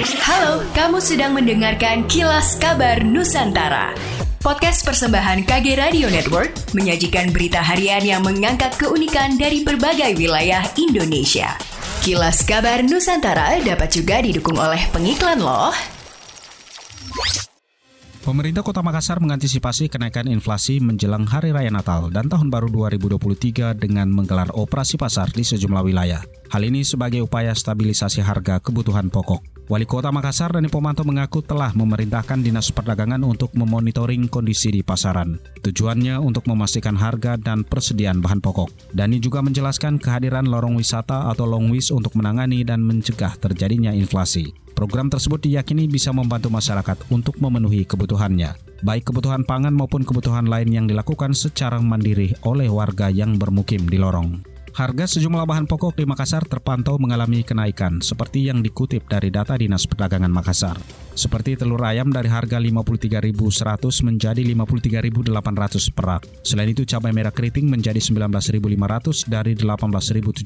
Halo, kamu sedang mendengarkan Kilas Kabar Nusantara. Podcast persembahan KG Radio Network menyajikan berita harian yang mengangkat keunikan dari berbagai wilayah Indonesia. Kilas Kabar Nusantara dapat juga didukung oleh pengiklan loh. Pemerintah Kota Makassar mengantisipasi kenaikan inflasi menjelang Hari Raya Natal dan Tahun Baru 2023 dengan menggelar operasi pasar di sejumlah wilayah. Hal ini sebagai upaya stabilisasi harga kebutuhan pokok. Wali Kota Makassar Dani Pomanto mengaku telah memerintahkan Dinas Perdagangan untuk memonitoring kondisi di pasaran. Tujuannya untuk memastikan harga dan persediaan bahan pokok. Dani juga menjelaskan kehadiran lorong wisata atau longwis untuk menangani dan mencegah terjadinya inflasi. Program tersebut diyakini bisa membantu masyarakat untuk memenuhi kebutuhannya, baik kebutuhan pangan maupun kebutuhan lain yang dilakukan secara mandiri oleh warga yang bermukim di lorong. Harga sejumlah bahan pokok di Makassar terpantau mengalami kenaikan, seperti yang dikutip dari data Dinas Perdagangan Makassar. Seperti telur ayam dari harga 53.100 menjadi 53.800 per Selain itu, cabai merah keriting menjadi 19.500 dari 18.750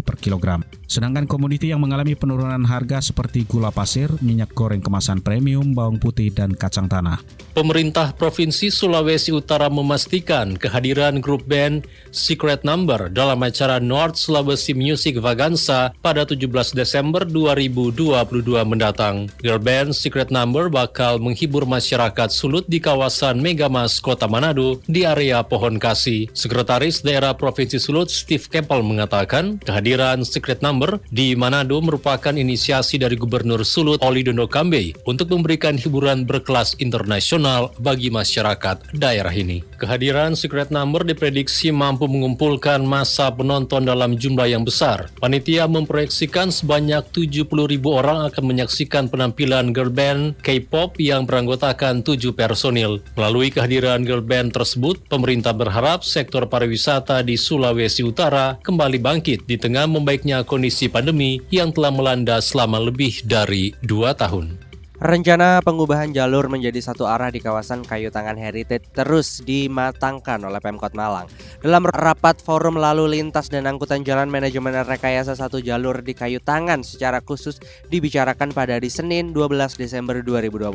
per kilogram. Sedangkan komoditi yang mengalami penurunan harga seperti gula pasir, minyak goreng kemasan premium, bawang putih, dan kacang tanah. Pemerintah Provinsi Sulawesi Utara memastikan kehadiran grup band Secret Number dalam acara North Sulawesi Music Vaganza pada 17 Desember 2022 mendatang. Girl band Secret Number bakal menghibur masyarakat Sulut di kawasan Megamas, Kota Manado di area Pohon Kasih. Sekretaris Daerah Provinsi Sulut Steve Keppel mengatakan kehadiran Secret Number di Manado merupakan inisiasi dari Gubernur Sulut Oli Dondo Kambe untuk memberikan hiburan berkelas internasional nasional bagi masyarakat daerah ini. Kehadiran Secret Number diprediksi mampu mengumpulkan masa penonton dalam jumlah yang besar. Panitia memproyeksikan sebanyak 70 ribu orang akan menyaksikan penampilan girl band K-pop yang beranggotakan tujuh personil. Melalui kehadiran girl band tersebut, pemerintah berharap sektor pariwisata di Sulawesi Utara kembali bangkit di tengah membaiknya kondisi pandemi yang telah melanda selama lebih dari dua tahun. Rencana pengubahan jalur menjadi satu arah di kawasan Kayu Tangan Heritage terus dimatangkan oleh Pemkot Malang. Dalam rapat forum lalu lintas dan angkutan jalan manajemen rekayasa satu jalur di Kayu Tangan secara khusus dibicarakan pada hari Senin 12 Desember 2022.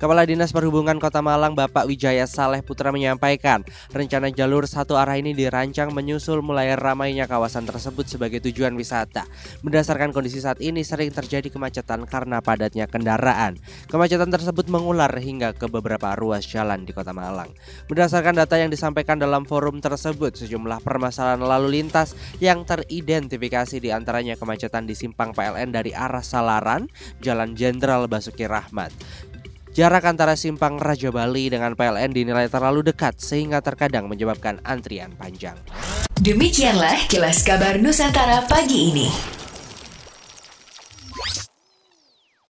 Kepala Dinas Perhubungan Kota Malang Bapak Wijaya Saleh Putra menyampaikan, rencana jalur satu arah ini dirancang menyusul mulai ramainya kawasan tersebut sebagai tujuan wisata. Berdasarkan kondisi saat ini sering terjadi kemacetan karena padatnya kendaraan kendaraan. Kemacetan tersebut mengular hingga ke beberapa ruas jalan di Kota Malang. Berdasarkan data yang disampaikan dalam forum tersebut, sejumlah permasalahan lalu lintas yang teridentifikasi di antaranya kemacetan di simpang PLN dari arah Salaran, Jalan Jenderal Basuki Rahmat. Jarak antara simpang Raja Bali dengan PLN dinilai terlalu dekat sehingga terkadang menyebabkan antrian panjang. Demikianlah kilas kabar Nusantara pagi ini.